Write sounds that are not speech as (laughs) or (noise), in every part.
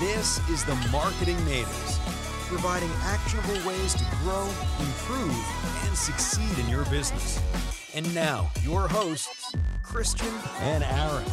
This is the Marketing Natives, providing actionable ways to grow, improve, and succeed in your business. And now, your hosts, Christian and Aaron.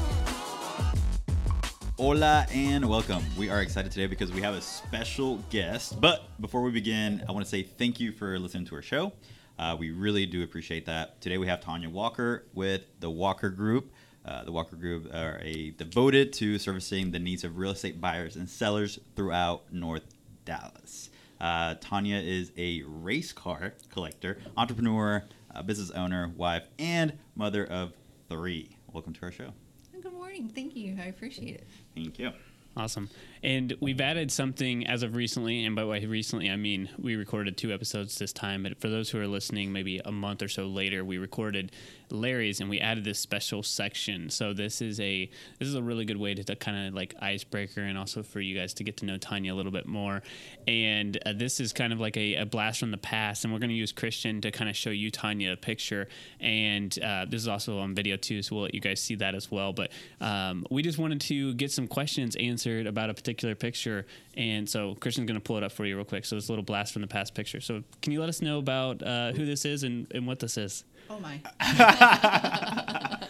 Hola and welcome. We are excited today because we have a special guest. But before we begin, I want to say thank you for listening to our show. Uh, we really do appreciate that. Today we have Tonya Walker with the Walker Group. Uh, the Walker Group are a devoted to servicing the needs of real estate buyers and sellers throughout North Dallas. Uh, Tonya is a race car collector, entrepreneur, uh, business owner, wife, and mother of three. Welcome to our show. Good morning. Thank you. I appreciate it. Thank you. Awesome. And we've added something as of recently, and by way recently, I mean we recorded two episodes this time. But for those who are listening, maybe a month or so later, we recorded Larry's, and we added this special section. So this is a this is a really good way to, to kind of like icebreaker, and also for you guys to get to know Tonya a little bit more. And uh, this is kind of like a, a, blast from the past, and we're going to use Christian to kind of show you Tonya a picture. And uh, this is also on video too, so we'll let you guys see that as well. But um, we just wanted to get some questions answered about a particular particular picture. And so Christian's going to pull it up for you real quick. So it's a little blast from the past picture. So can you let us know about uh, who this is and, and what this is? Oh my. (laughs)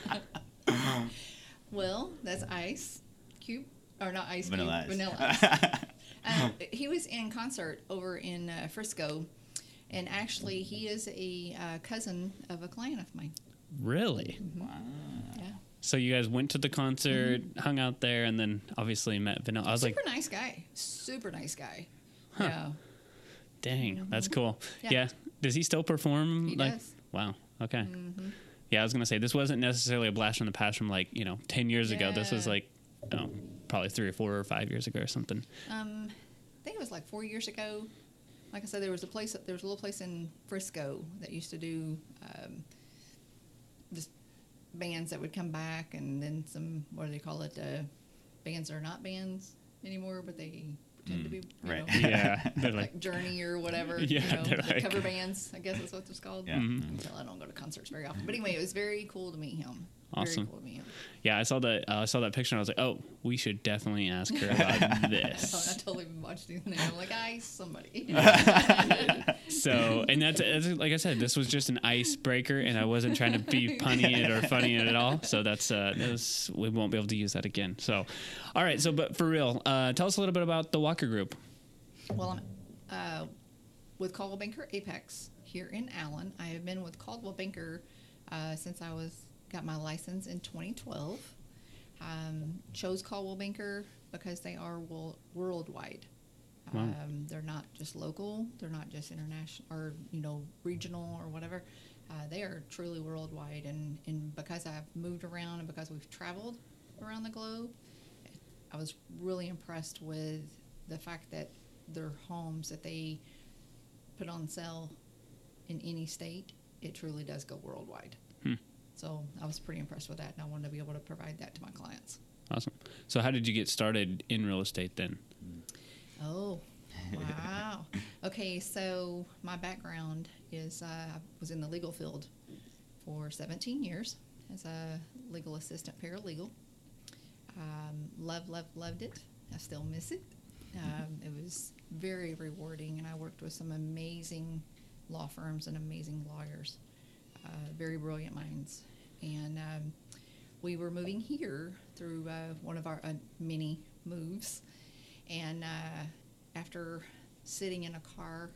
well, that's Ice Cube, or not Ice Vanilla Cube, Ice. Vanilla (laughs) Ice. um, he was in concert over in uh, Frisco, and actually he is a uh, cousin of a client of mine. Really? Mm-hmm. Wow. Yeah. So you guys went to the concert, mm-hmm. hung out there, and then obviously met Vanilla. I was super like, nice guy, super nice guy. Huh. Yeah. Dang, mm-hmm. that's cool. Yeah. yeah. Does he still perform? He like, does. wow. Okay. Mm-hmm. Yeah, I was gonna say this wasn't necessarily a blast from the past from like you know ten years ago. This was like, oh, probably three or four or five years ago or something. Um, I think it was like four years ago. Like I said, there was a place. There was a little place in Frisco that used to do um, just bands that would come back, and then some. What do they call it? Uh, bands that are not bands anymore, but they pretend to be. You right. Know, (laughs) Yeah, they're (laughs) like like, Journey or whatever. (laughs) Yeah, you know, they're the like- cover bands. I guess that's what it's called. Yeah. Mhm. Well, I don't go to concerts very often, but anyway, it was very cool to meet him. Awesome. Very cool to meet him. yeah, I saw that. Uh, I saw that picture and I was like, oh, we should definitely ask her about Oh, I this. totally watched it, and I'm like, "I somebody." So, and that's, that's like I said, this was just an icebreaker, and I wasn't trying to be (laughs) punny it or funny it at all. So that's uh, that was, we won't be able to use that again. So, all right. So, but for real, uh, tell us a little bit about the Walker Group. Well, I'm uh, with Coldwell Banker Apex here in Allen. I have been with Coldwell Banker uh, since I was got my license in 2012. Um, chose Coldwell Banker because they are wo- worldwide. Wow. Um, they're not just local. They're not just international or you know regional or whatever. Uh, they are truly worldwide, and, and because I've moved around and because we've traveled around the globe, I was really impressed with the fact that their homes that they put on sale in any state, it truly does go worldwide. Hmm. So I was pretty impressed with that, and I wanted to be able to provide that to my clients. Awesome. So, how did you get started in real estate then? Oh, (laughs) wow. okay, so my background is uh, I was in the legal field for 17 years as a legal assistant paralegal. Um, love, love, loved it. I still miss it. Um, it was very rewarding, and I worked with some amazing law firms and amazing lawyers, uh, very brilliant minds. And um, we were moving here through uh, one of our uh, many moves. And uh, after sitting in a car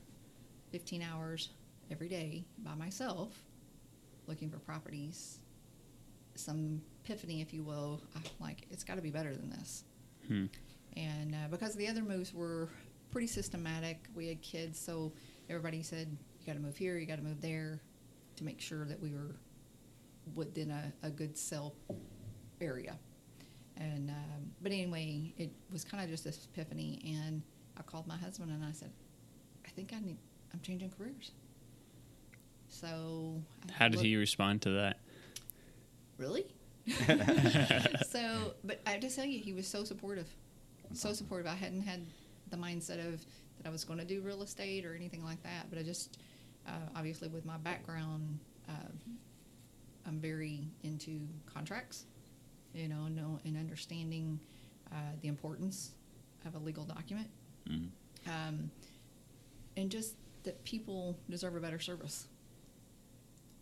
15 hours every day by myself, looking for properties, some epiphany, if you will, I'm like, it's got to be better than this. Hmm. And uh, because the other moves were pretty systematic, we had kids, so everybody said, you got to move here, you got to move there to make sure that we were within a, a good sell area. And um, but anyway, it was kind of just this epiphany, and I called my husband and I said, I think I need. I'm changing careers. So I How did looked- he respond to that? really? (laughs) (laughs) so, but I have to tell you, he was so supportive, so supportive. I hadn't had the mindset of that I was going to do real estate or anything like that. But I just, uh, obviously, with my background, uh, I'm very into contracts, you know, know and understanding uh, the importance of a legal document, Mhm. um, and just that people deserve a better service.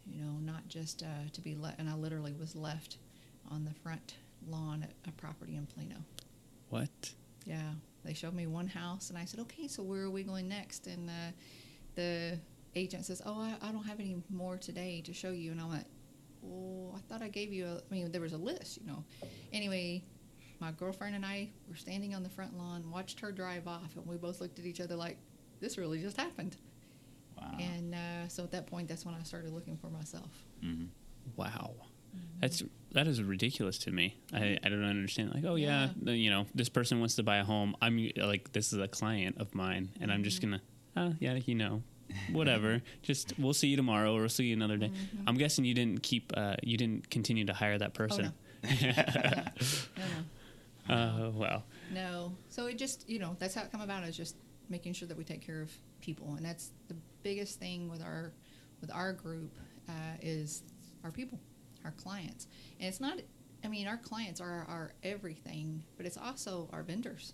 You know, not just uh, to be let. And I literally was left on the front lawn at a property in Plano. What? Yeah, they showed me one house, and I said, "Okay, so where are we going next?" And uh, the agent says, "Oh, I, I don't have any more today to show you." And I went, "Oh, I thought I gave you a. I mean, there was a list, you know." Anyway, my girlfriend and I were standing on the front lawn, watched her drive off, and we both looked at each other like, "This really just happened." Wow. And uh, so at that point, that's when I started looking for myself. Mhm. Wow. That's that is ridiculous to me. I, I don't understand. Like, oh yeah, Yeah. you know, this person wants to buy a home. I'm like, this is a client of mine, and I'm just gonna, oh yeah, you know, whatever. just we'll see you tomorrow, or we'll see you another day. I'm guessing you didn't keep, uh, you didn't continue to hire that person. (laughs) (laughs) No, no. Uh, well, No. So it just, you know, that's how it come about is just making sure that we take care of people, and that's the biggest thing with our with our group uh, is our people, our clients, and it's not. I mean, our clients are our everything, but it's also our vendors.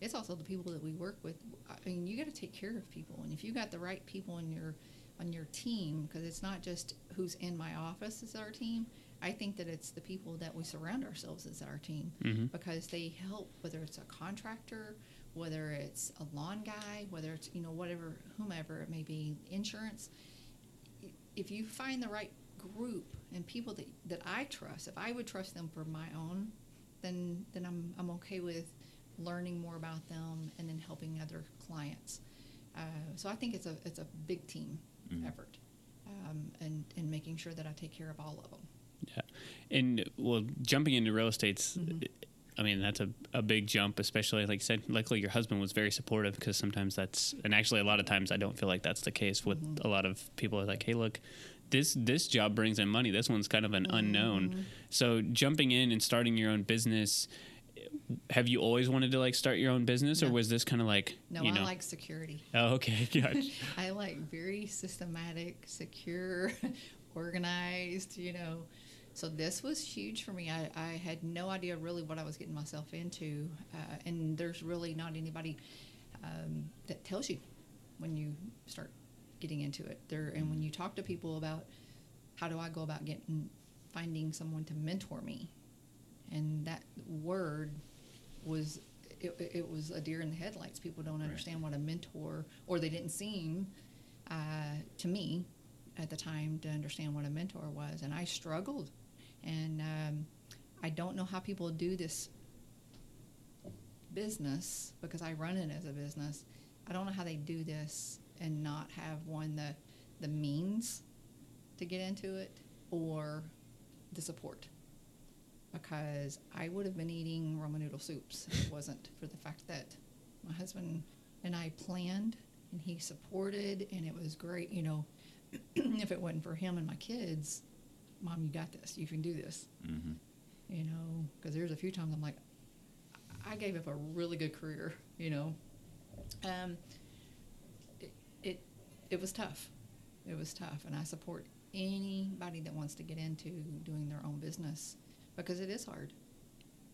It's also the people that we work with. I mean, you got to take care of people, and if you got the right people in your on your team, because it's not just who's in my office is our team. I think that it's the people that we surround ourselves as our team Mhm. because they help whether it's a contractor whether it's a lawn guy whether it's you know whatever whomever it may be insurance if you find the right group and people that, that i trust if i would trust them for my own then then i'm, I'm okay with learning more about them and then helping other clients uh, so i think it's a it's a big team Mhm. effort um, and and making sure that i take care of all of them yeah, and well, jumping into real estate's. Mhm. I mean, that's a, a big jump, especially like you said. Luckily, your husband was very supportive because sometimes that's, and actually, a lot of times I don't feel like that's the case with Mm-hmm. a lot of people. Are like, hey, look, this this job brings in money. This one's kind of an Mm-hmm. unknown. So jumping in and starting your own business, have you always wanted to like start your own business, or was this kind of like, no you i like security oh, okay, (laughs) gotcha. (laughs) I like very systematic, secure, (laughs) organized, you know. So this was huge for me. I, I had no idea really what I was getting myself into. Uh, and there's really not anybody um, that tells you when you start getting into it. There and when you talk to people about how do I go about getting finding someone to mentor me, and that word was it, it was a deer in the headlights. People don't understand what a mentor, or they didn't seem uh, to me at the time to understand what a mentor was, and I struggled. And um, I don't know how people do this business because I run it as a business. I don't know how they do this and not have one the the means to get into it or the support because I would have been eating ramen noodle soups if it wasn't for the fact that my husband and I planned and he supported and it was great. You know, (clears throat) if it wasn't for him and my kids, mom, you got this. You can do this. Mhm. You know, because there's a few times I'm like, I gave up a really good career. You know, um, it, it it was tough. It was tough, and I support anybody that wants to get into doing their own business because it is hard.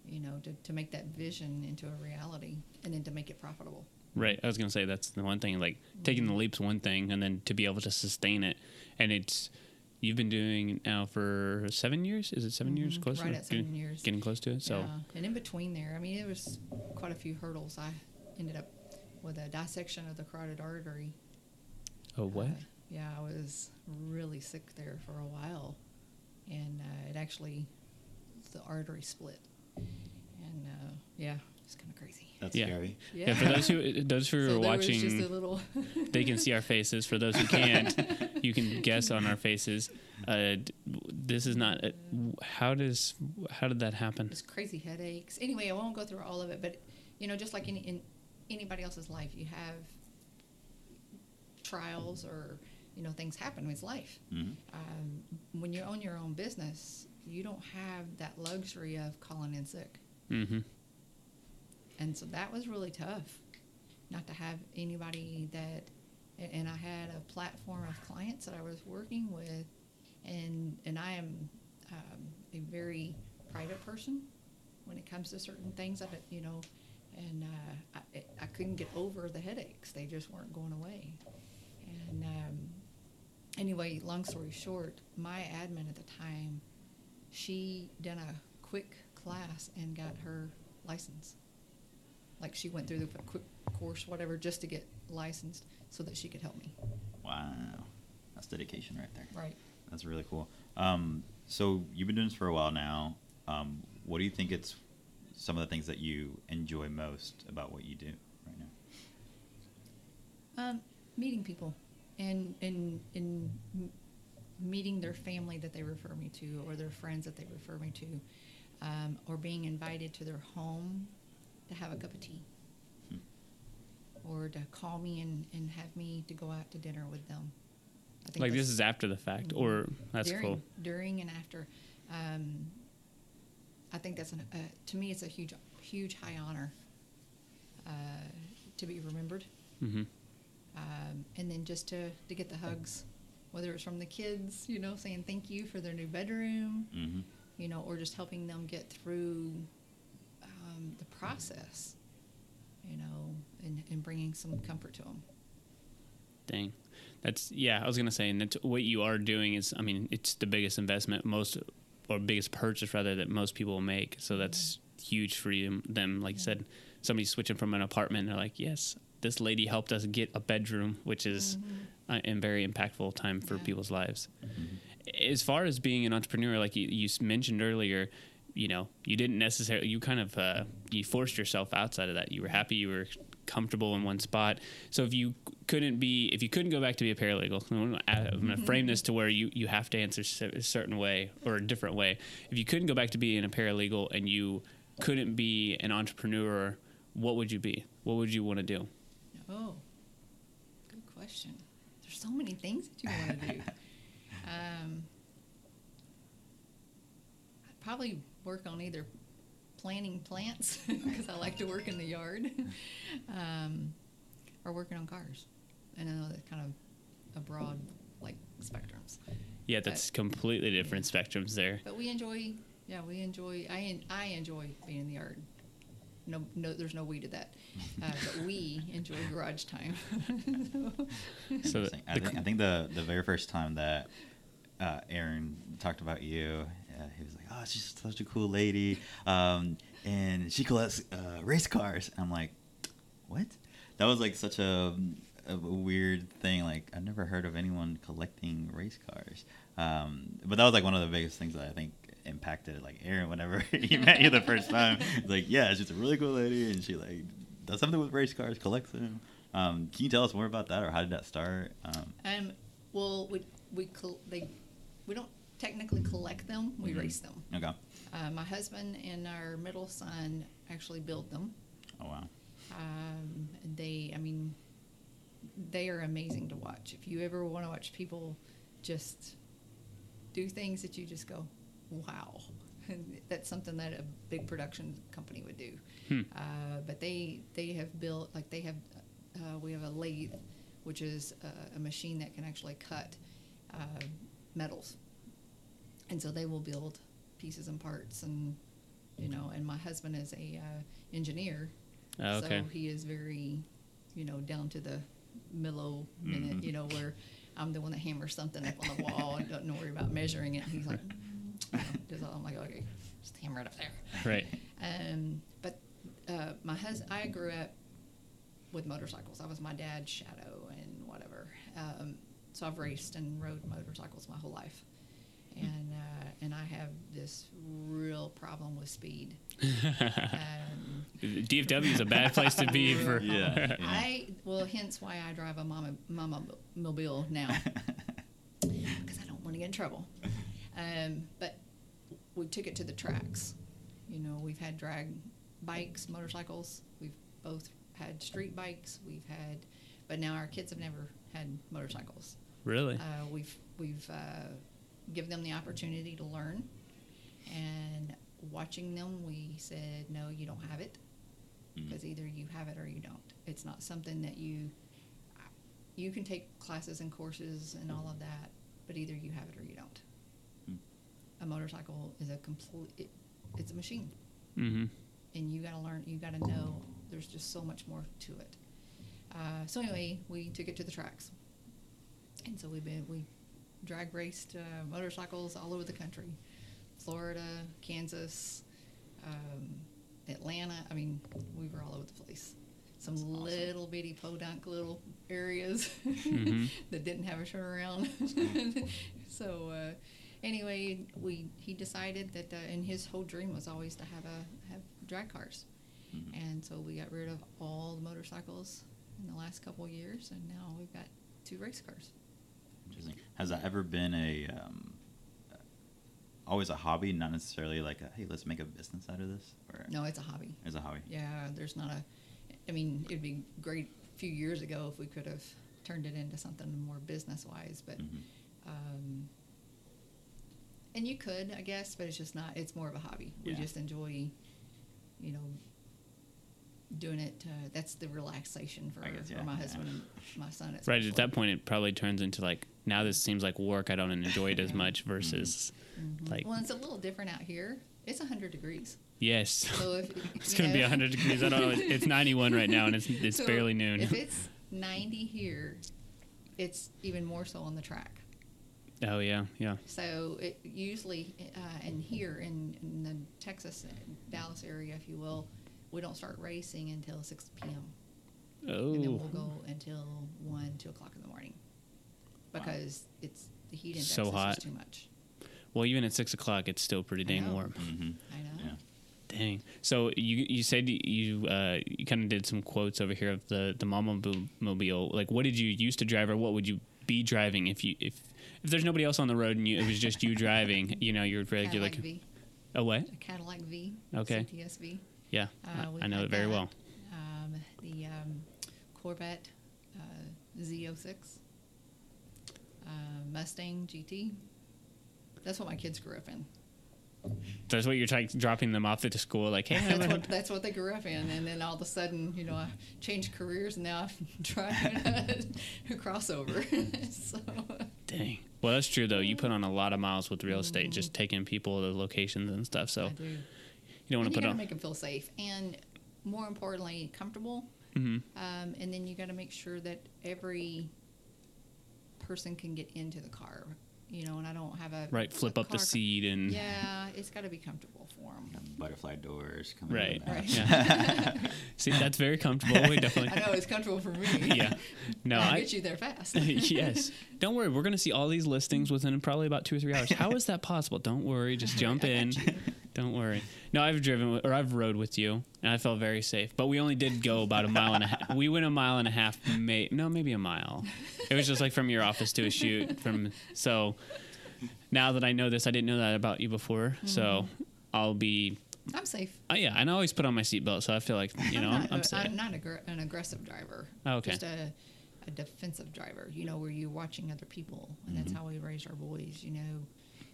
You know, to, to make that vision into a reality and then to make it profitable. Right. I was going to say that's the one thing. Like taking the leap's one thing, and then to be able to sustain it, and it's you've been doing now for seven years. Is it 7 years? Mhm, Close. right to- at seven getting, years. Getting close to it. So Yeah. And in between there, I mean, it was quite a few hurdles. I ended up with a dissection of the carotid artery. oh what? Uh, yeah, I was really sick there for a while, and uh, it actually the artery split, and uh, yeah, it's kind of crazy. That's Yeah. scary. yeah. For those who those who (laughs) so are there was just a watching, (laughs) they can see our faces. For those who can't, you can guess on our faces. Uh, this is not. A, how does how did that happen? Just crazy headaches. Anyway, I won't go through all of it, but you know, just like in, in anybody else's life, you have trials or you know things happen. It's life. Mhm. Um, when you own your own business, you don't have that luxury of calling in sick, Mm-hmm. and so that was really tough. Not to have anybody that, and- I had a platform of clients that I was working with, and and I am um, a very private person when it comes to certain things. I, you know, and uh, I, I couldn't get over the headaches. They just weren't going away. And um, anyway, long story short, my admin at the time, she done a quick class and got her license. Like she went through the quick course, whatever, just to get licensed so that she could help me. Wow, that's dedication right there. Right. That's really cool. Um, so you've been doing this for a while now. Um, what do you think it's some of the things that you enjoy most about what you do right now? Um, meeting people and and and meeting their family that they refer me to, or their friends that they refer me to, um, or being invited to their home to have a cup of tea, Hmm. or to call me and, and have me to go out to dinner with them. I think Like this is after the fact, or that's during, cool. During and after, um, I think that's an, uh, to me it's a huge huge high honor uh, to be remembered hmm um, and then just to, to get the hugs, whether it's from the kids, you know, saying thank you for their new bedroom, Mm-hmm. you know, or just helping them get through um, the process, you know, and, and bringing some comfort to them. Dang. That's yeah. I was gonna say, and that's what you are doing is, I mean, it's the biggest investment most or biggest purchase rather that most people make. So that's huge for you. Them, like you said, somebody switching from an apartment, they're like, yes, this lady helped us get a bedroom, which is a, a very impactful time for Yeah. people's lives. As far as being an entrepreneur, like you, you mentioned earlier, you know, you didn't necessarily, you kind of, uh, you forced yourself outside of that. You were happy, you were comfortable in one spot. So if you couldn't be, if you couldn't go back to be a paralegal, I'm gonna- I'm going to frame this to where you, you have to answer a certain way or a different way. If you couldn't go back to being a paralegal and you couldn't be an entrepreneur, what would you be? What would you want to do? Oh, good question. There's so many things that you want to do. (laughs) um, I'd probably work on either planting plants (laughs) because I like to work in the yard, (laughs) um, or working on cars. And I know that's kind of a broad like spectrums, Yeah, that's completely different spectrums there. but we enjoy. Yeah, we enjoy. I I enjoy being in the yard. No, no, there's no we to that, (laughs) uh, but we enjoy garage time. (laughs) So the, I, think, I think the the very first time that uh, Aaron talked about you, uh, he was like, "Oh, she's such a cool lady, um, and she collects uh, race cars." I'm like, "What?" That was like such a, a weird thing. Like I've never heard of anyone collecting race cars. Um, but that was like one of the biggest things that I think impacted like Aaron whenever (laughs) he met you the (laughs) first time. He's like, yeah, she's a really cool lady, and she like does something with race cars, collects them. Um, can you tell us more about that, or how did that start? Um, Um, well, we we col- they we don't technically collect them; we Mhm. race them. okay. Uh, my husband and our middle son actually build them. Oh wow. Um, they, I mean, they are amazing to watch. If you ever want to watch people just do things that you just go, "Wow," and (laughs) that's something that a big production company would do. Hmm. Uh, but they they have built like they have uh, we have a lathe, which is a, a machine that can actually cut uh, metals, and so they will build pieces and parts and you know. And my husband is a uh, engineer, Oh, okay. so he is very you know down to the millo minute, Mhm. you know where. I'm the one that hammers something up on the wall and doesn't worry about measuring it. He's like, does all- I'm like, okay, just hammer it up there. right. (laughs) Um, but uh, my husband, I grew up with motorcycles. I was my dad's shadow and whatever. Um, so I've raced and rode motorcycles my whole life, and uh, and I have this real problem with speed. (laughs) Um, DFW is a bad place to be (laughs) for. Yeah. I well, hence why I drive a mama mama mobile now because I don't want to get in trouble. Um, but we took it to the tracks. You know, we've had drag bikes, motorcycles. We've both had street bikes. We've had, but now our kids have never had motorcycles. really? Uh, we've we've uh, given them the opportunity to learn, and watching them, we said, no, you don't have it Mm. because either you have it or you don't. It's not something that you you can take classes and courses and all of that, but either you have it or you don't. A motorcycle is a complete it, it's a machine, mm-hmm. and you got to learn. You got to know. There's just so much more to it. Uh, so anyway, we took it to the tracks, and so we've been we drag raced uh, motorcycles all over the country, Florida, Kansas, um, Atlanta. I mean, we were all over the place. Some awesome. little bitty podunk little areas Mhm. (laughs) that didn't have a turnaround. (laughs) so uh, anyway, we he decided that, uh, and his whole dream was always to have a have drag cars, Mhm. and so we got rid of all the motorcycles in the last couple of years, and now we've got two race cars. Interesting. Has that ever been a um, always a hobby, not necessarily like a, hey, let's make a business out of this, or No, it's a hobby. it's a hobby? Yeah, there's not a. I mean, it'd be great a few years ago if we could have turned it into something more business wise, but. Mhm. Um, and you could, I guess, but it's just not. It's more of a hobby. We just enjoy, you know, doing it. Uh, that's the relaxation for, I guess, for my yeah. husband and my son. Right at that point, it probably turns into like now this seems like work. I don't enjoy it as much versus Mhm. like well, it's a little different out here. It's hundred degrees, yes. so if (laughs) It's gonna be know- 100 degrees. I don't know. It's, it's 91 right now, and it's it's So barely noon. If (laughs) it's ninety here, it's even more so on the track. Oh yeah, yeah. So it usually, uh, in here in, in the Texas, Dallas area, if you will, we don't start racing until 6 p.m. Oh. And then Oh, we'll go until 1, 2 o'clock in the morning. Because it's the heat index So is hot. just too much. well, even at six o'clock, it's still pretty dang know. warm. Mhm. I know. Yeah. Dang. So you you said you uh, you kind of did some quotes over here of the the Mama Mobile. Like, what did you used to drive, or what would you be driving if you if if there's nobody else on the road and you, it was just you driving? You know, your regular. Cadillac V. Oh what? A Cadillac V. Okay. CTS V. Yeah, Uh, I, I know it very that. well. Um, the um, Corvette uh, Z06, uh, Mustang GT. That's what my kids grew up in. That's what you're trying dropping them off at the school, like, hey, (laughs) That's what, that's what they grew up in. And then all of a sudden, you know, I changed careers and now I'm (laughs) driving a crossover. (laughs) so. Well, that's true though. You put on a lot of miles with real estate, just taking people to locations and stuff. So do. you don't want to you put on. make them feel safe. And more importantly, comfortable. Mhm. Um, and then you got to make sure that every person can get into the car. You know, and I don't have a Right, flip a up the seat and Yeah, it's got to be comfortable for them. Butterfly doors coming Right. out. Right. Yeah. (laughs) See, that's very comfortable. We definitely. (laughs) I know it's comfortable for me. (laughs) Yeah. No, I'll I. get you there fast. yes. Don't worry. We're going to see all these listings within probably about two or three hours. How is that possible? Don't worry. Just jump I got in. Don't worry. No, I've driven or I've rode with you, and I felt very safe. But we only did go about a mile and a half. We went a mile and a half. May, no, maybe a mile. It was just like from your office to a shoot. From so. Now that I know this, I didn't know that about you before. So Mm-hmm. I'll be. I'm safe. Oh yeah, and I always put on my seatbelt, so I feel like you know I'm not, I'm safe. I'm not aggr- an aggressive driver. Oh, okay. Just a, a defensive driver. You know, where you're watching other people, and that's Mhm. how we raise our boys. You know,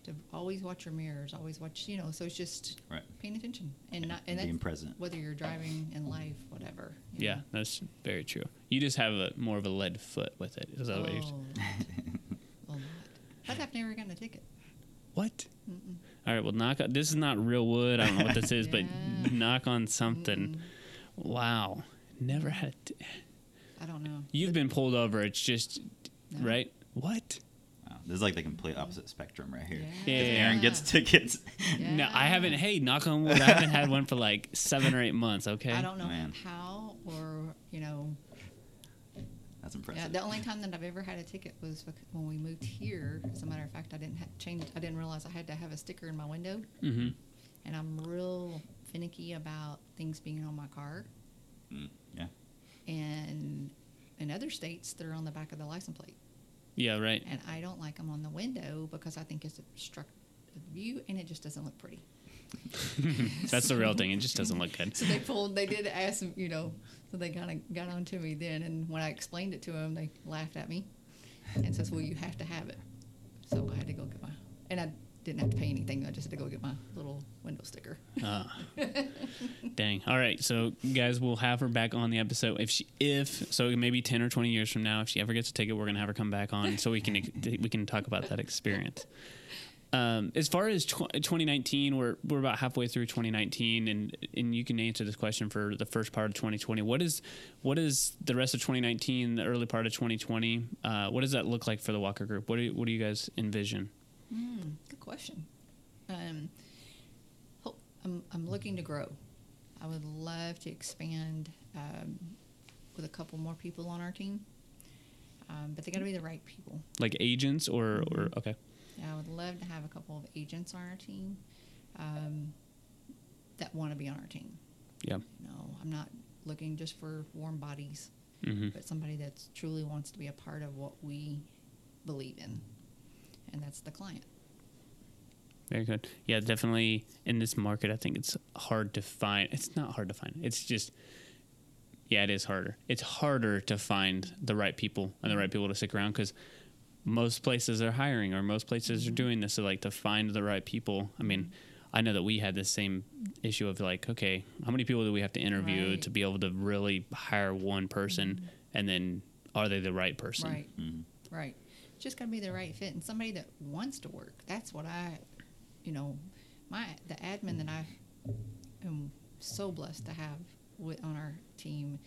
to always watch your mirrors, always watch. You know, so it's just Right. paying attention and not and Being that's present. whether you're driving in life, whatever. Yeah, know. that's very true. You just have a more of a lead foot with it. Is that what you're Oh, (laughs) a lot. But I've never gotten a ticket. What? Mm-mm. All right, well, knock. On, this is not real wood. I don't know what this is, but (laughs) knock on something. Wow, never had. T- I don't know. You've been pulled over. It's just No. right. What? Wow. This is like the complete opposite spectrum right here. Yeah. If Aaron gets tickets. No, I haven't. Hey, knock on wood. I haven't had one for like seven or eight months. Okay. I don't know Man. how or you know That's Yeah, impressive. the only time that I've ever had a ticket was when we moved here. As a matter of fact, I didn't ha- change. I didn't realize I had to have a sticker in my window, Mm-hmm. and I'm real finicky about things being on my car. Mm, yeah. And in other states, they're on the back of the license plate, Yeah. Right. and I don't like them on the window because I think it's obstructed view, and it just doesn't look pretty. (laughs) That's the real thing. It just doesn't look good. So they pulled. They did ask, you know. So they kind of got on to me then, and when I explained it to them, they laughed at me and says, "Well, you have to have it." So I had to go get my, and I didn't have to pay anything. I just had to go get my little window sticker. Uh, (laughs) dang. All right. So, guys, we'll have her back on the episode. If she, if so, maybe ten or twenty years from now, if she ever gets a ticket, we're gonna have her come back on so we can (laughs) we can talk about that experience. Um, as far as tw- 2019, we're we're about halfway through 2019, and and you can answer this question for the first part of 2020. What is what is the rest of 2019, the early part of 2020? Uh, what does that look like for the Walker Group? What do you, what do you guys envision? Good question. Um, I'm, I'm looking to grow. I would love to expand um, with a couple more people on our team, um, but they got to be the right people. Like agents or or okay, I would love to have a couple of agents on our team um, that want to be on our team. yeah, No, I'm not looking just for warm bodies, hmm but somebody that truly wants to be a part of what we believe in, and that's the client. very good. Yeah, definitely in this market, I think it's hard to find. It's not hard to find. It's just yeah, it is harder. It's harder to find the right people and the right people to stick around because most places are hiring or most places are mm-hmm. doing this. So like to find the right people. I mean, I know that we had the same issue of like, okay, how many people do we have to interview Right. to be able to really hire one person, mm-hmm. and then are they the right person? Right. Mm-hmm. Right. Just got to be the right fit and somebody that wants to work. That's what I, you know, my the admin that I am so blessed to have with on our team.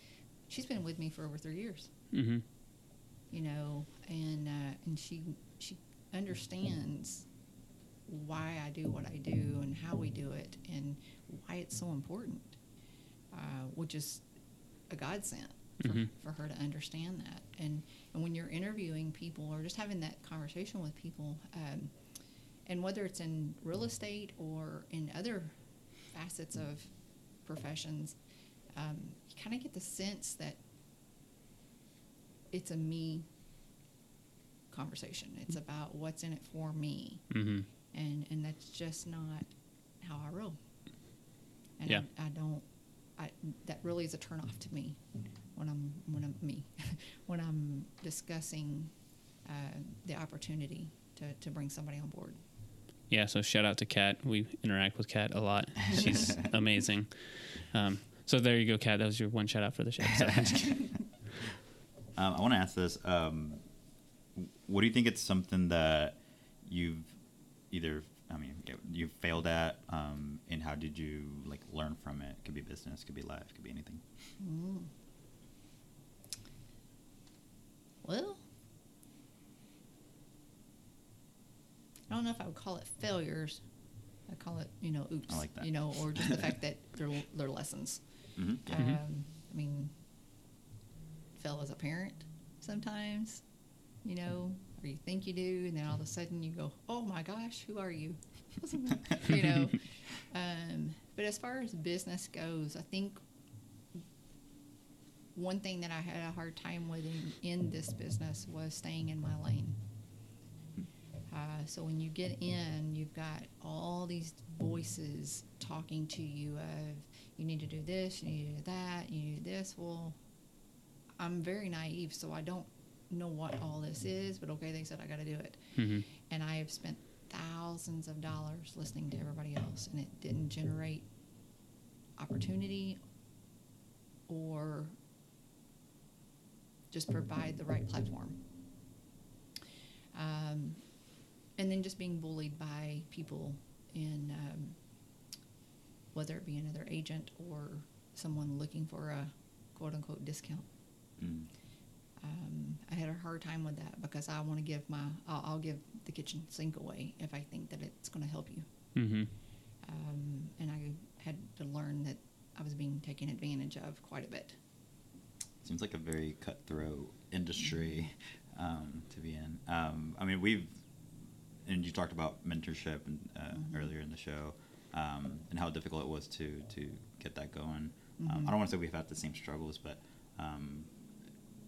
She's been with me for over three years. Mm-hmm. You know, and uh, and she she understands why I do what I do and how we do it and why it's so important, uh, which is a godsend for, Mhm. for her to understand that. And and when you're interviewing people or just having that conversation with people, um, and whether it's in real estate or in other facets of professions, um, you kind of get the sense that it's a me conversation. It's about what's in it for me, Mm-hmm. and and that's just not how I roll. And Yeah. I, I don't. I that really is a turnoff to me when I'm when I'm me (laughs) when I'm discussing uh, the opportunity to, to bring somebody on board. Yeah, so shout out to Kat. We interact with Kat a lot. She's (laughs) amazing. Um, so there you go, Kat. That was your one shout out for the show. So, (laughs) Um, I want to ask this. Um, what do you think it's something that you've either, I mean, you've failed at, um, and how did you like learn from it? Could be business, could be life, could be anything. Mm. Well, I don't know if I would call it failures. I call it, you know, oops. I like that. You know, or just the fact that (laughs) they're they're lessons. Mm-hmm. Um, I mean, fail as a parent sometimes, you know, or you think you do, and then all of a sudden you go, "Oh my gosh, who are you?" (laughs) you know. (laughs) Um, but as far as business goes, I think one thing that I had a hard time with in, in this business was staying in my lane. Uh, so when you get in, you've got all these voices talking to you of you need to do this, you need to do that, you need to do this. Well, I'm very naive, so I don't know what all this is, but okay, they said I got to do it. Mhm. And I have spent thousands of dollars listening to everybody else, and it didn't generate opportunity or just provide the right platform. Um, and then just being bullied by people in um, whether it be another agent or someone looking for a quote unquote discount. Mm. Um, I had a hard time with that because I want to give my I'll, I'll give the kitchen sink away if I think that it's going to help you. Mhm. Um, and I had to learn that I was being taken advantage of quite a bit. Seems like a very cutthroat industry um, to be in. Um, I mean, we've, and you talked about mentorship and, uh, Mhm. earlier in the show, um, and how difficult it was to to get that going. Um, Mhm. I don't want to say we've had the same struggles, but um,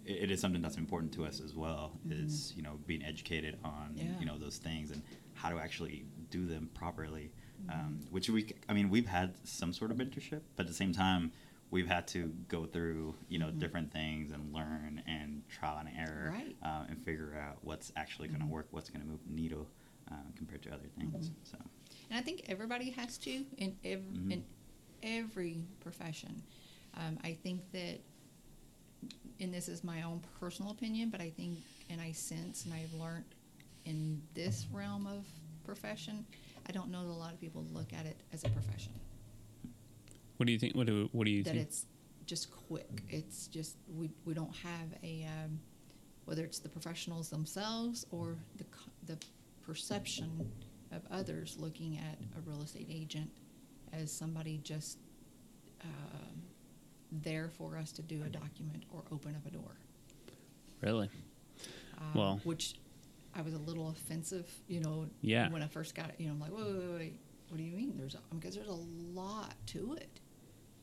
it, it is something that's important to us as well. Is you know being educated on Yeah. you know those things and how to actually do them properly. Um, Mhm. which we, I mean, we've had some sort of mentorship, but at the same time, we've had to go through you know Mhm. different things and learn and trial and error Right. uh, and figure out what's actually going to Mhm. work, what's going to move the needle uh, compared to other things. Mhm. So And I think everybody has to in ev- Mhm. in every profession. Um, I think that, and this is my own personal opinion, but I think and I sense and I've learned in this realm of profession. I don't know that a lot of people look at it as a profession. What do you think? What do What do you that think? it's just quick. It's just we we don't have a um, whether it's the professionals themselves or the the perception of others looking at a real estate agent as somebody just um, there for us to do a document or open up a door. Really? Um, Well- which I was a little offensive, you know, Yeah. when I first got it. You know, I'm like, wait, wait, wait, wait. What do you mean? There's a, because there's a lot to it.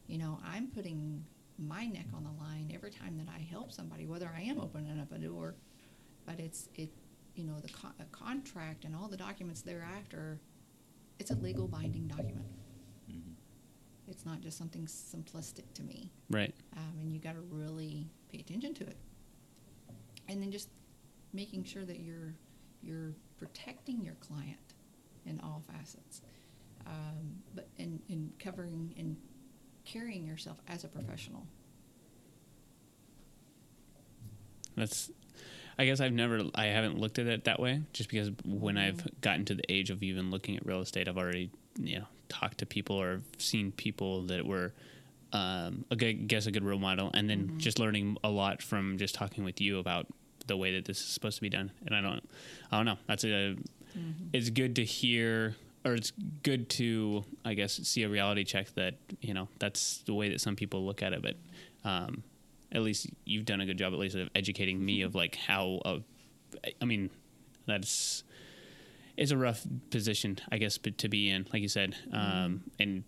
You know, I'm putting my neck on the line every time that I help somebody, whether I am opening up a door, but it's it, you know, the con- contract and all the documents thereafter. It's a legal binding document. Mhm. It's not just something simplistic to me Right. um, and you got to really pay attention to it. And then just making sure that you're you're protecting your client in all facets, um, but in, in covering and carrying yourself as a professional. That's. I guess I've never. I haven't looked at it that way. Just because when I've Mhm. gotten to the age of even looking at real estate, I've already you know talked to people or seen people that were. Um, a good, guess a good role model, and then Mhm. just learning a lot from just talking with you about the way that this is supposed to be done. And I don't, I don't know. That's a. It's good to hear, or it's good to, I guess, see a reality check that you know that's the way that some people look at it. But um, at least you've done a good job, at least of educating me of like how. Uh, I mean, that's it's a rough position, I guess, but to be in, like you said, um, and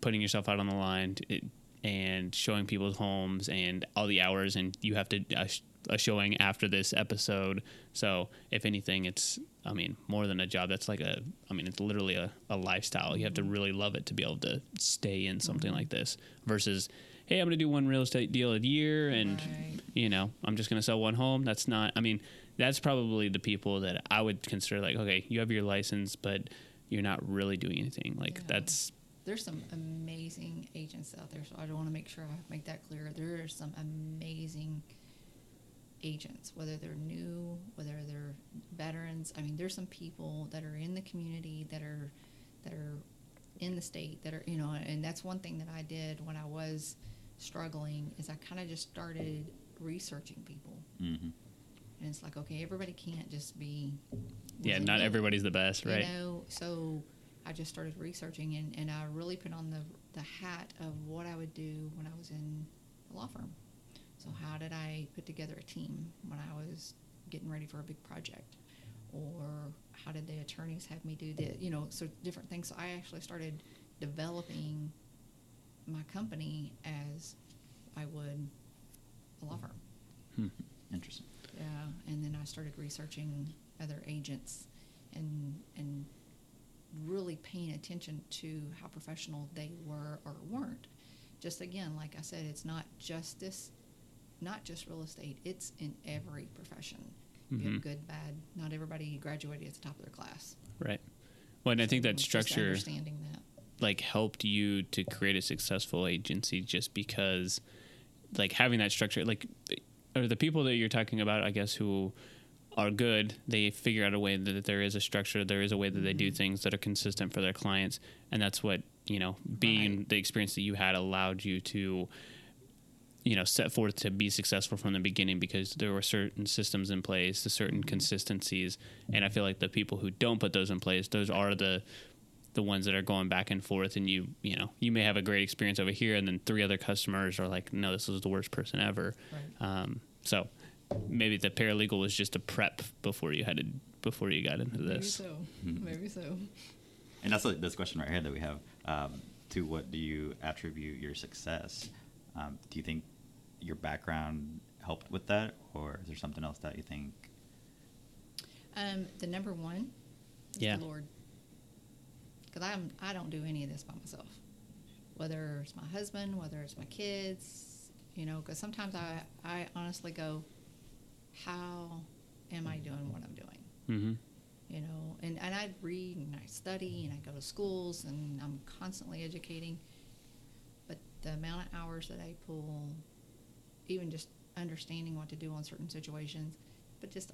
putting yourself out on the line it, and showing people's homes and all the hours, and you have to sh- a showing after this episode. So, if anything, it's I mean more than a job. That's like a I mean it's literally a, a lifestyle. You have to mm-hmm. really love it to be able to stay in something like this versus. Hey, I'm going to do one real estate deal a year, and Right. you know, I'm just going to sell one home. That's not, I mean, that's probably the people that I would consider like, okay, you have your license, but you're not really doing anything. Like, Yeah. that's, There's some amazing agents out there, so I just want to make sure I make that clear. There are some amazing agents, whether they're new, whether they're veterans. I mean, there's some people that are in the community that are that are in the state that are you know, and that's one thing that I did when I was struggling is I kind of just started researching people, Mhm. and it's like okay, everybody can't just be yeah, not everybody's the best, right? you know so i just started researching and, and i really put on the, the hat of what i would do when i was in a law firm so how did i put together a team when i was getting ready for a big project or how did the attorneys have me do the you know so different things so i actually started developing my company as i would a law firm Hmm. Interesting. yeah, and then I started researching other agents and and really paying attention to how professional they were or weren't. Just again, like I said, it's not just this, not just real estate. It's in every profession. You Mhm. have good, bad. Not everybody graduated at the top of their class. Right. Well, and I think that structure, understanding that. like, helped you to create a successful agency just because, like, having that structure, like, or the people that you're talking about, I guess, who are good, they figure out a way that there is a structure, there is a way that they do things that are consistent for their clients, and that's what you know, being Right. the experience that you had allowed you to, you know, set forth to be successful from the beginning because there were certain systems in place, the certain consistencies, and I feel like the people who don't put those in place, those are the the ones that are going back and forth and you you know you may have a great experience over here and then three other customers are like no this is the worst person ever Right. um, so maybe the paralegal was just a prep before you had to before you got into this Maybe this so. Maybe so. And that's like this question right here that we have. Um, to what do you attribute your success? Um, do you think your background helped with that, or is there something else that you think? Um, the number one is Yeah. the Lord. Because I'm I don't do any of this by myself. Whether it's my husband, whether it's my kids, you know, because sometimes I I honestly go, how am I doing what I'm doing? mm-hmm. You know, and and I read and I study and I go to schools and I'm constantly educating. But the amount of hours that I pull, even just understanding what to do on certain situations, but just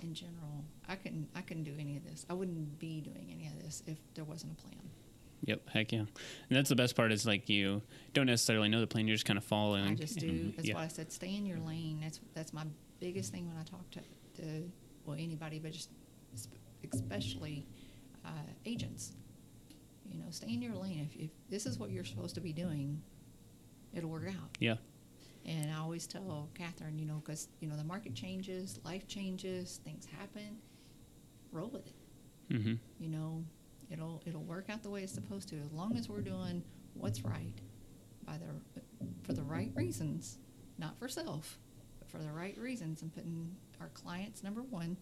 in general, I couldn't I couldn't do any of this. I wouldn't be doing any of this if there wasn't a plan. Yep, heck yeah. And that's the best part is like you don't necessarily know the plan, you're just kind of following. I just do. and- That's yeah. why I said stay in your lane. That's that's my biggest thing when I talk to, to well anybody, but just especially uh, agents. You know, stay in your lane. If, if this is what you're supposed to be doing, it'll work out. Yeah. And I always tell Catherine, you know, because you know the market changes, life changes, things happen. Roll with it. Mm-hmm. You know, it'll it'll work out the way it's supposed to as long as we're doing what's right by the for the right reasons, not for self, but for the right reasons and putting our clients number one.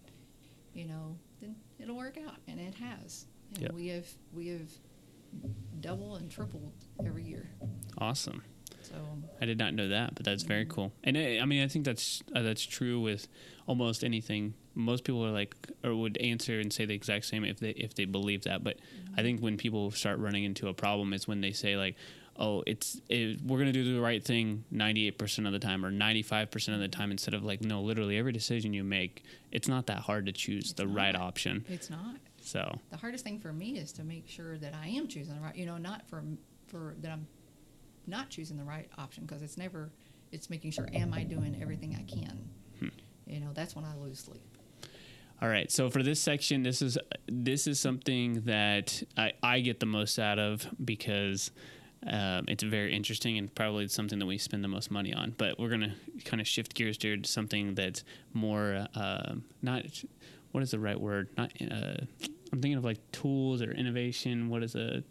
You know, then it'll work out, and it has. And Yep. we have we have double and tripled every year. Awesome. So I did not know that, but that's very cool. And I, I mean, I think that's uh, that's true with almost anything. Most people are like, or would answer and say the exact same if they if they believe that. But I think when people start running into a problem is when they say like, "Oh, it's it, we're gonna do the right thing ninety eight percent of the time or ninety five percent of the time," instead of like, no, literally every decision you make, it's not that hard to choose the right option. it's not. So the hardest thing for me is to make sure that I am choosing the right, you know, not for for that I'm not choosing the right option because it's never. It's making sure am I doing everything I can. You know, that's when I lose sleep. All right. So for this section, this is this is something that I, I get the most out of because um, it's very interesting and probably something that we spend the most money on. But we're gonna kind of shift gears to something that's more uh, not what is the right word? Not uh, I'm thinking of like tools or innovation. What is a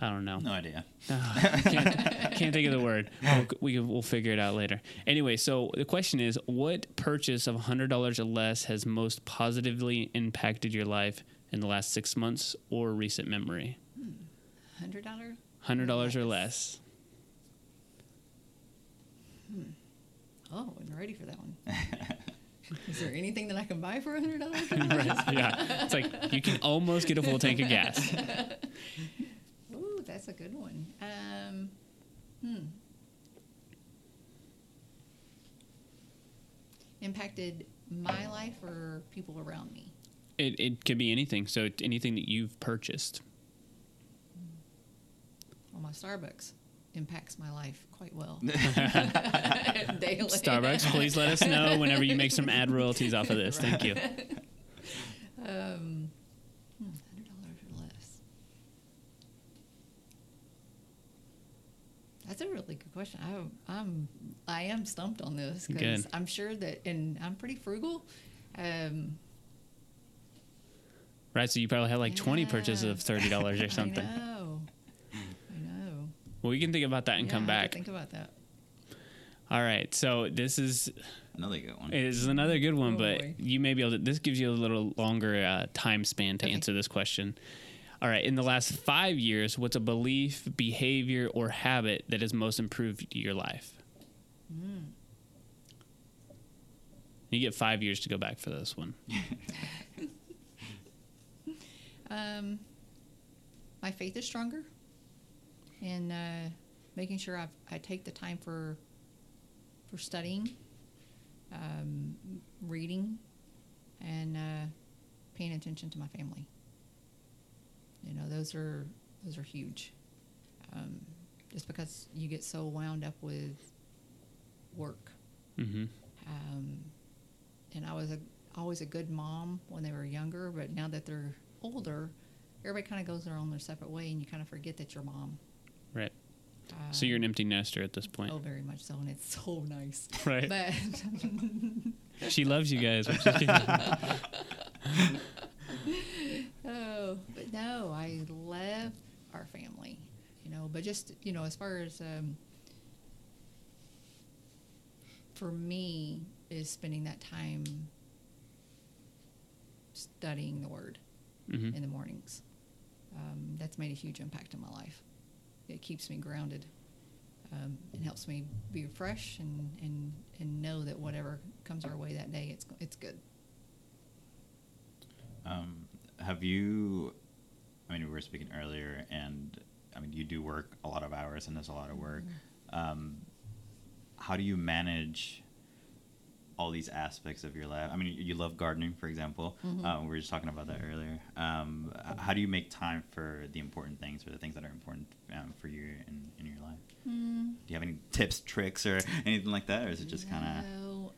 I don't know. No idea. (laughs) Ah, can't, can't think of the word. We'll, we, we'll figure it out later. Anyway, so the question is what purchase of $100 or less has most positively impacted your life in the last six months or recent memory? Hundred dollar. $100 or less. Oh, I'm ready for that one. (laughs) Is there anything that I can buy for a hundred dollars? (laughs) yeah. It's like you can almost get a full tank of gas. Ooh, that's a good one. Um, hmm. Impacted my life or people around me? It, it could be anything. So anything that you've purchased. Well, my Starbucks impacts my life quite well. (laughs) (laughs) Daily. Starbucks, please let us know whenever you make some ad royalties off of this. Thank you. (laughs) Um, hmm, hundred dollars or less. That's a really good question. I, I'm I am stumped on this because I'm sure that, and I'm pretty frugal. Um, Right. So you probably had like 20 purchases of $30 or (laughs) something. I know. I know. Well, we can think about that and Yeah, come I back. Think about that. All right. So this is Another good one. is another good one, Oh, but boy. you may be able to. This gives you a little longer uh, time span to Okay. answer this question. All right. In the last five years, what's a belief, behavior, or habit that has most improved your life? Hmm. You get five years to go back for this one. (laughs) Um, my faith is stronger, and uh, making sure I, I take the time for for studying, um, reading, and uh, paying attention to my family. You know, those are those are huge. Um, just because you get so wound up with work, hmm um, and I was a, always a good mom when they were younger, but now that they're older, everybody kind of goes their own their separate way, and you kind of forget that you're mom. Right. Uh, So you're an empty nester at this point. oh, very much so, and it's (laughs) so nice. Right. But She loves you guys. (laughs) which is good. oh, but no, I love our family. You know, but just you know, as far as um, for me, is spending that time studying the Word. Mhm. in the mornings. Um, that's made a huge impact in my life. It keeps me grounded. Um, it helps me be fresh and, and, and know that whatever comes our way that day, it's it's good. Um, have you? I mean, we were speaking earlier, and I mean, you do work a lot of hours, and there's a lot of work. Um, how do you manage all these aspects of your life. I mean, you love gardening, for example. Mm-hmm. Uh, we were just talking about that earlier. Um, how do you make time for the important things or the things that are important um, for you in, in your life? Hmm. Do you have any tips, tricks, or anything like that, or is it just kind of?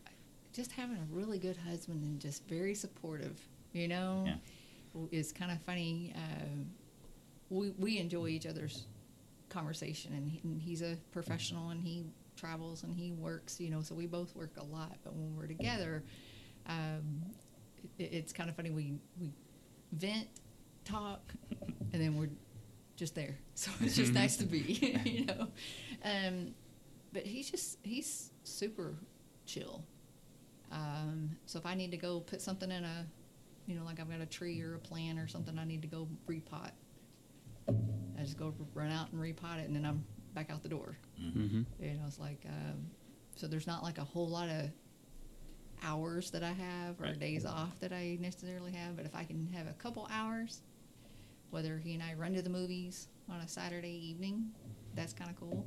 Just having a really good husband and just very supportive. You know, Yeah. It's kind of funny. Um, we we enjoy each other's conversation, and, he, and he's a professional, and he travels and he works. You know, so we both work a lot. But when we're together, um, it, it's kind of funny. We we vent, talk, and then we're just there. (laughs) So it's just nice to be. (laughs) You (laughs) know. Um, but he's just he's super chill. Um, so if I need to go put something in a, you know, like I've got a tree or a plant or something, I need to go repot. I just go run out and repot it, and then I'm back out the door. Mm-hmm. You know, it's like um, so. There's not like a whole lot of hours that I have or Right. days off that I necessarily have. But if I can have a couple hours, whether he and I run to the movies on a Saturday evening, that's kind of cool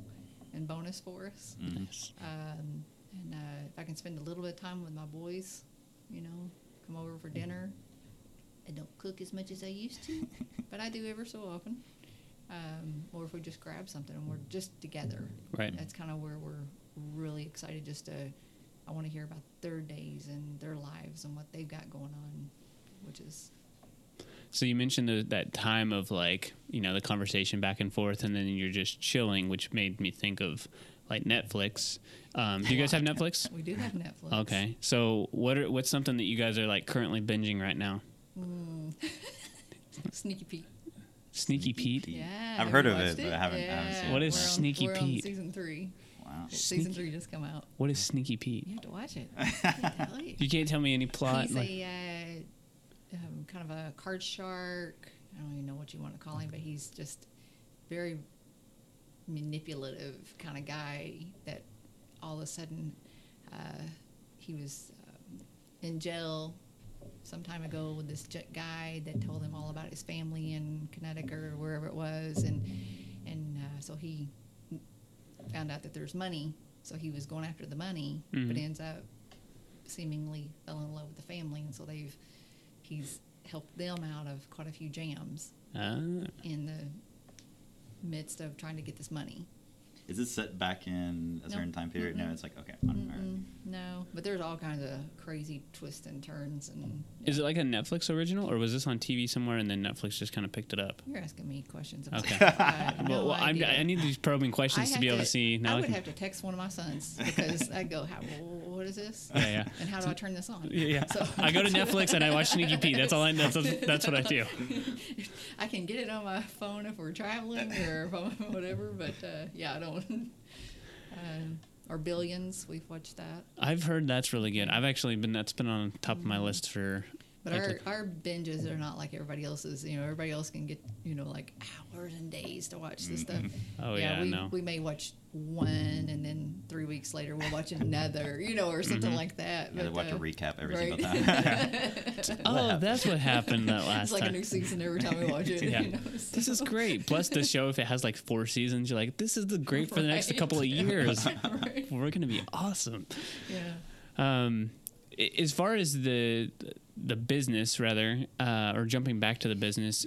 and bonus for us. Nice. Um, and uh, if I can spend a little bit of time with my boys, you know, come over for dinner. I don't cook as much as I used to, (laughs) but I do ever so often. Um, or if we just grab something and we're just together, Right. that's kind of where we're really excited. Just to, I want to hear about their days and their lives and what they've got going on, which is So you mentioned the, that time of like you know the conversation back and forth, and then you're just chilling, which made me think of like Netflix. Um, do you guys have (laughs) Netflix? we do have Netflix. Okay, so what are what's something that you guys are like currently binging right now? (laughs) Sneaky Pete. Sneaky Pete. Yeah, I've heard of watched it, but I haven't- I haven't seen it. What is we're on- Sneaky we're Pete? On season three. Wow. Season three just come out. What is Sneaky Pete? You have to watch it. I can't tell you. You can't tell me any plot. He's like- a uh, um, kind of a card shark. I don't even know what you want to call him, but he's just very manipulative kind of guy. That all of a sudden uh, he was um, in jail some time ago with this guy that told him all about his family in Connecticut or wherever it was, and and uh, so he found out that there's money. So he was going after the money, but Mhm. ends up seemingly fell in love with the family, and so they've he's helped them out of quite a few jams Ah, in the midst of trying to get this money. Is it set back in a No. certain time period? No, Mm-mm. it's like okay. No, but there's all kinds of crazy twists and turns, and is it like a Netflix original, or was this on TV somewhere and then Netflix just kind of picked it up? you're asking me questions. About Okay. that. (laughs) I (laughs) well, no well I'm. I need these probing questions I to have be able to, see. Now I I would can- have to text one of my sons (laughs) because I go, How, "What is this? Yeah, yeah. And how do I turn this on?" Yeah, yeah. So- I go to (laughs) Netflix and I watch Sneaky Pete. That's all I. That's that's what I do. (laughs) I can get it on my phone if we're traveling or (laughs) whatever, but uh, yeah, I don't. Um, or Billions, we've watched that. I've heard that's really good. I've actually been that's been on top of my list for. But our, our binges are not like everybody else's. You know, everybody else can get, you know, like hours and days to watch this stuff. (laughs) Oh, yeah, we, no. we may watch one and then three weeks later we'll watch another, you know, or something like that. Yeah, they But, watch a uh, recap every right. single time. (laughs) oh, that's what happened that (laughs) last time. it's like a new season every time we watch it. Yeah. You know, This is great. Plus, the show, if it has like four seasons, you're like, this is the great for the next couple of years. Right. We're gonna be awesome. Yeah. Um, as far as the the business, rather, uh, or jumping back to the business,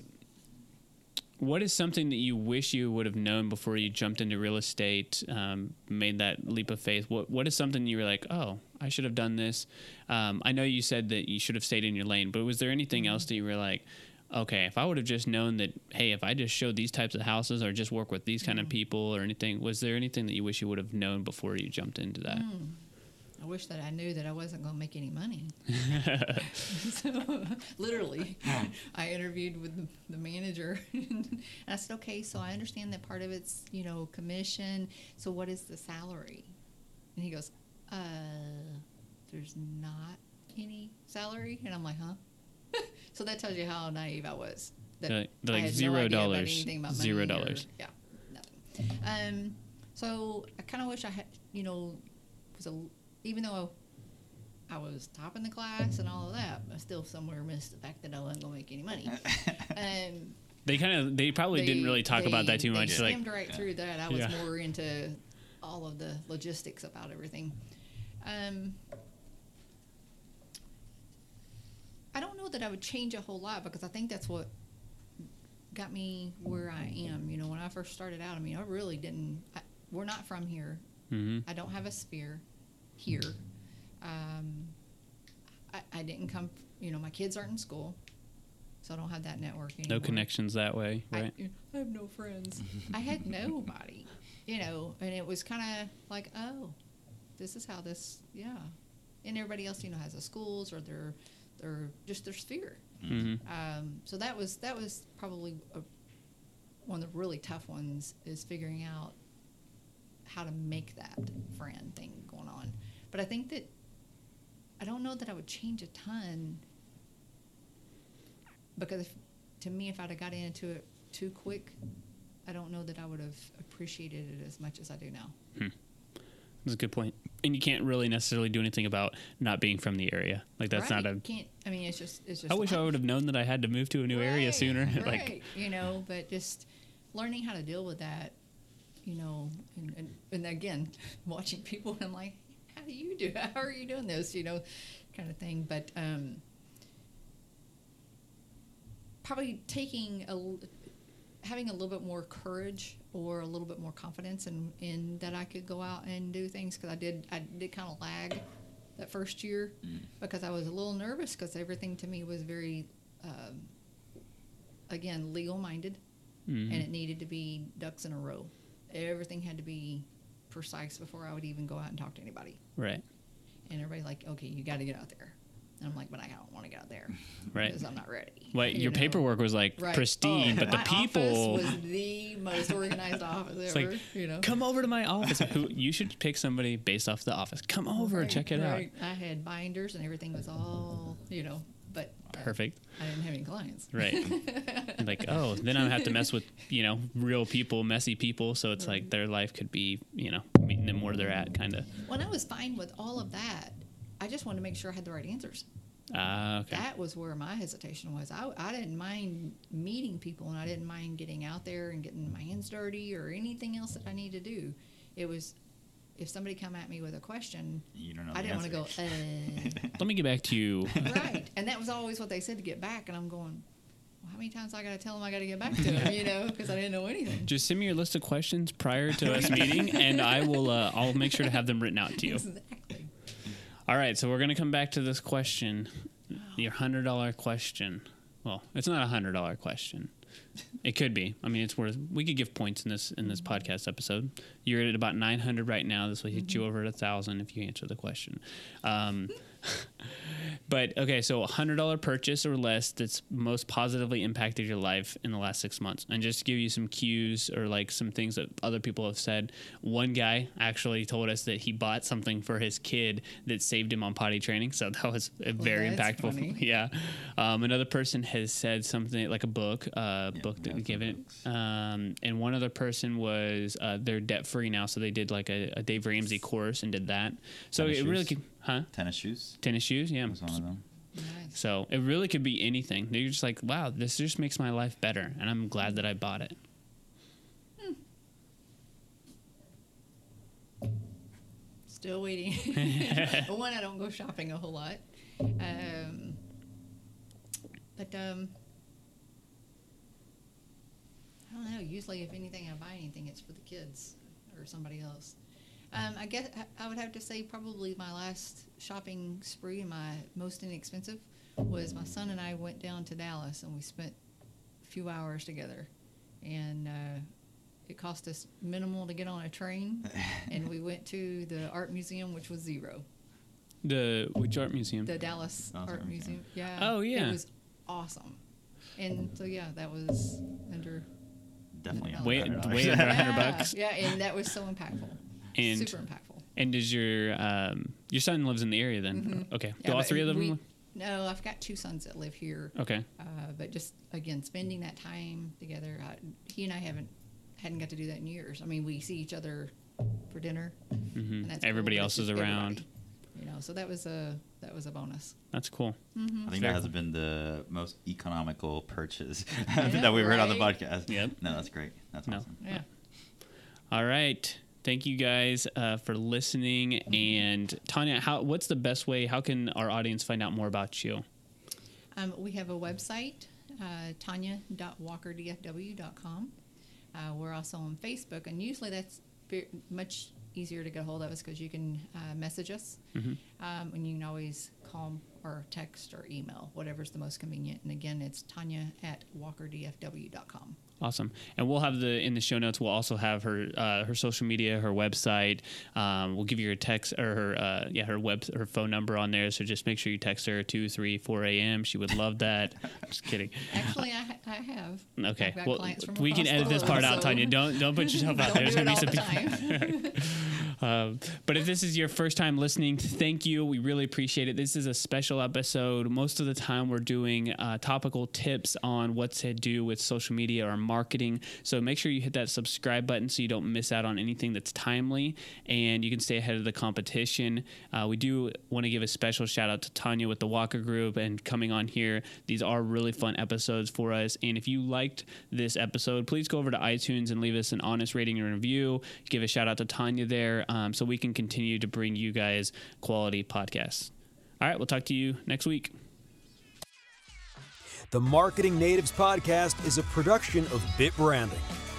what is something that you wish you would have known before you jumped into real estate, um, made that leap of faith? What What is something you were like, oh, I should have done this? Um, I know you said that you should have stayed in your lane, but was there anything else that you were like? Okay, if I would have just known that, hey, if I just showed these types of houses or just work with these kind of people or anything, was there anything that you wish you would have known before you jumped into that? I wish that I knew that I wasn't going to make any money. (laughs) so, literally, I interviewed with the, the manager, (laughs) and I said, "Okay, so I understand that part of it's you know commission. So what is the salary?" And he goes, "Uh, there's not any salary." And I'm like, "Huh?" (laughs) so that tells you how naive I was. That like- I like no zero about dollars. anything about Zero money or- dollars. yeah, nothing. Um, so I kind of wish I had, you know, was a even though I was top in the class and all of that, I still somewhere missed the fact that I wasn't gonna make any money. (laughs) Um, They kind of they probably they- didn't really talk about that too they much. Like, skimmed right through that. I was Yeah. more into all of the logistics about everything. Um, I don't know that I would change a whole lot because I think that's what got me where I am. You know, when I first started out, I mean, I really didn't. I, we're not from here. hmm I don't have a sphere here. Um, I, I didn't come. You know, my kids aren't in school, so I don't have that network anymore. No connections that way, right? I, I have no friends. I had (laughs) nobody, you know, and it was kind of like, oh, this is how this, yeah. And everybody else, you know, has a schools or their, their just their sphere. hmm Um, so that was that was probably a, one of the really tough ones is figuring out how to make that But I think that I don't know that I would change a ton because if, to me, if I'd have got into it too quick, I don't know that I would have appreciated it as much as I do now. Hmm. That's a good point. And you can't really necessarily do anything about not being from the area. Like that's right? not a. can't. I mean, it's just it's just. I wish I would have known that I had to move to a new area Right, sooner. (laughs) like, right, you know, but just learning how to deal with that, you know, and, and, and again, (laughs) watching people and like, how do you do? (laughs) How are you doing this? You know, kind of thing. But um, probably taking a having a little bit more courage or a little bit more confidence in, in that I could go out and do things because I did I did kind of lag that first year because I was a little nervous because everything to me was very um, again legal minded mhm. and it needed to be ducks in a row. Everything had to be precise before I would even go out and talk to anybody. right, And everybody's like, "Okay, you got to get out there." And I'm like, "But I don't want to get out there (laughs) right. because I'm not ready." Well, (laughs) you your know? paperwork was like Right. pristine, Oh, but the my people. was the most organized office It's ever. like, you know, Come over to my office. (laughs) Who you should pick somebody based off the office. Come over, Right, check it right. I had binders and everything was all you know, but uh. Perfect. I didn't have any clients. Right. (laughs) Like, oh, then I have to mess with, you know, real people, messy people. So it's like their life could be, you know, meeting them where they're at, kind of. When I was fine with all of that, I just wanted to make sure I had the right answers. Ah, okay. That was where my hesitation was. I, I didn't mind meeting people and I didn't mind getting out there and getting my hands dirty or anything else that I need to do. It was if somebody come at me with a question, You don't know. I didn't want to go, uh, (laughs) Let me get back to you. right. And that was always what they said to get back. And I'm going, well, how many times I got to tell them I got to get back to them, (laughs) you know, because I didn't know anything. Just send me your list of questions prior to us (laughs) meeting, and I will. Uh, I'll make sure to have them written out to you. Exactly. All right, so we're gonna come back to this question, your hundred dollar question. Well, it's not a hundred dollar question. It could be. I mean, it's worth. We could give points in this in this podcast episode. You're at about nine hundred right now. This will hit you over at a thousand if you answer the question. Um, (laughs) (laughs) but okay, so a hundred dollar purchase or less that's most positively impacted your life in the last six months, and just to give you some cues or like some things that other people have said. One guy actually told us that he bought something for his kid that saved him on potty training, so that was uh, very that's impactful. funny. (laughs) Yeah, um, another person has said something like a book, uh, Yeah, book that we some give it, um, and one other person was uh, they're debt free now, so they did like a, a Dave Ramsey course and did that. So it really huh? Tennis shoes Tennis shoes, yeah. was one of them. Nice. So it really could be anything. You're just like, wow, this just makes my life better, and I'm glad that I bought it. Still waiting. (laughs) (laughs) One, I don't go shopping a whole lot. Um, but um, I don't know. Usually, if anything, I buy anything, it's for the kids or somebody else. Um, I guess I- I would have to say probably my last shopping spree and my most inexpensive was my son and I went down to Dallas and we spent a few hours together, and uh, it cost us minimal to get on a train, (laughs) and we went to the art museum, which was zero. The which art museum? The Dallas Dallas Art Art Museum. Yeah. Oh, yeah. It was awesome. And so yeah, that was under Definitely. Way- under 100. way (laughs) under 100 bucks. Yeah, and that was so impactful. And Super impactful. and does your um your son lives in the area then? Okay, Mm-hmm. Yeah, do all three of them? we- No, I've got two sons that live here. okay, Uh, but just again, spending that time together. I, he and I haven't hadn't got to do that in years. I mean, we see each other for dinner. hmm And that's cool, everybody but else is around. You know, so that was a that was a bonus. That's cool. I think Very that has been the most economical purchase (laughs) Yeah, that we've heard on the podcast. Yep. No, that's great. That's No. awesome. Yeah. All right. Thank you guys uh, for listening. And Tonya, how what's the best way? How can our audience find out more about you? Um, we have a website, uh, tonya.walkerdfw.com. Uh, we're also on Facebook, and usually that's much easier to get a hold of us because you can uh, message us, um, and you can always call or text or email, whatever's the most convenient. And again, it's tonya at walkerdfw.com. Awesome, and we'll have the in the show notes. We'll also have her uh, her social media, her website. Um, we'll give you her text or her uh, yeah her web her phone number on there. So just make sure you text her two three four a.m. She would love that. (laughs) just kidding. Actually, I, ha- I have. Okay, I've got well clients from we can edit this part out, so- Tonya. Don't don't put yourself (laughs) out there. Don't There's do gonna it be all some the (laughs) Um, but if this is your first time listening, thank you. We really appreciate it. This is a special episode. Most of the time, we're doing uh, topical tips on what to do with social media or marketing. So make sure you hit that subscribe button so you don't miss out on anything that's timely and you can stay ahead of the competition. Uh, we do want to give a special shout out to Tonya with the Walker Group and coming on here. These are really fun episodes for us. And if you liked this episode, please go over to iTunes and leave us an honest rating and review. Give a shout out to Tonya there um, so we can continue to bring you guys quality podcasts. All right, we'll talk to you next week. The Marketing Natives Podcast is a production of BitBranding.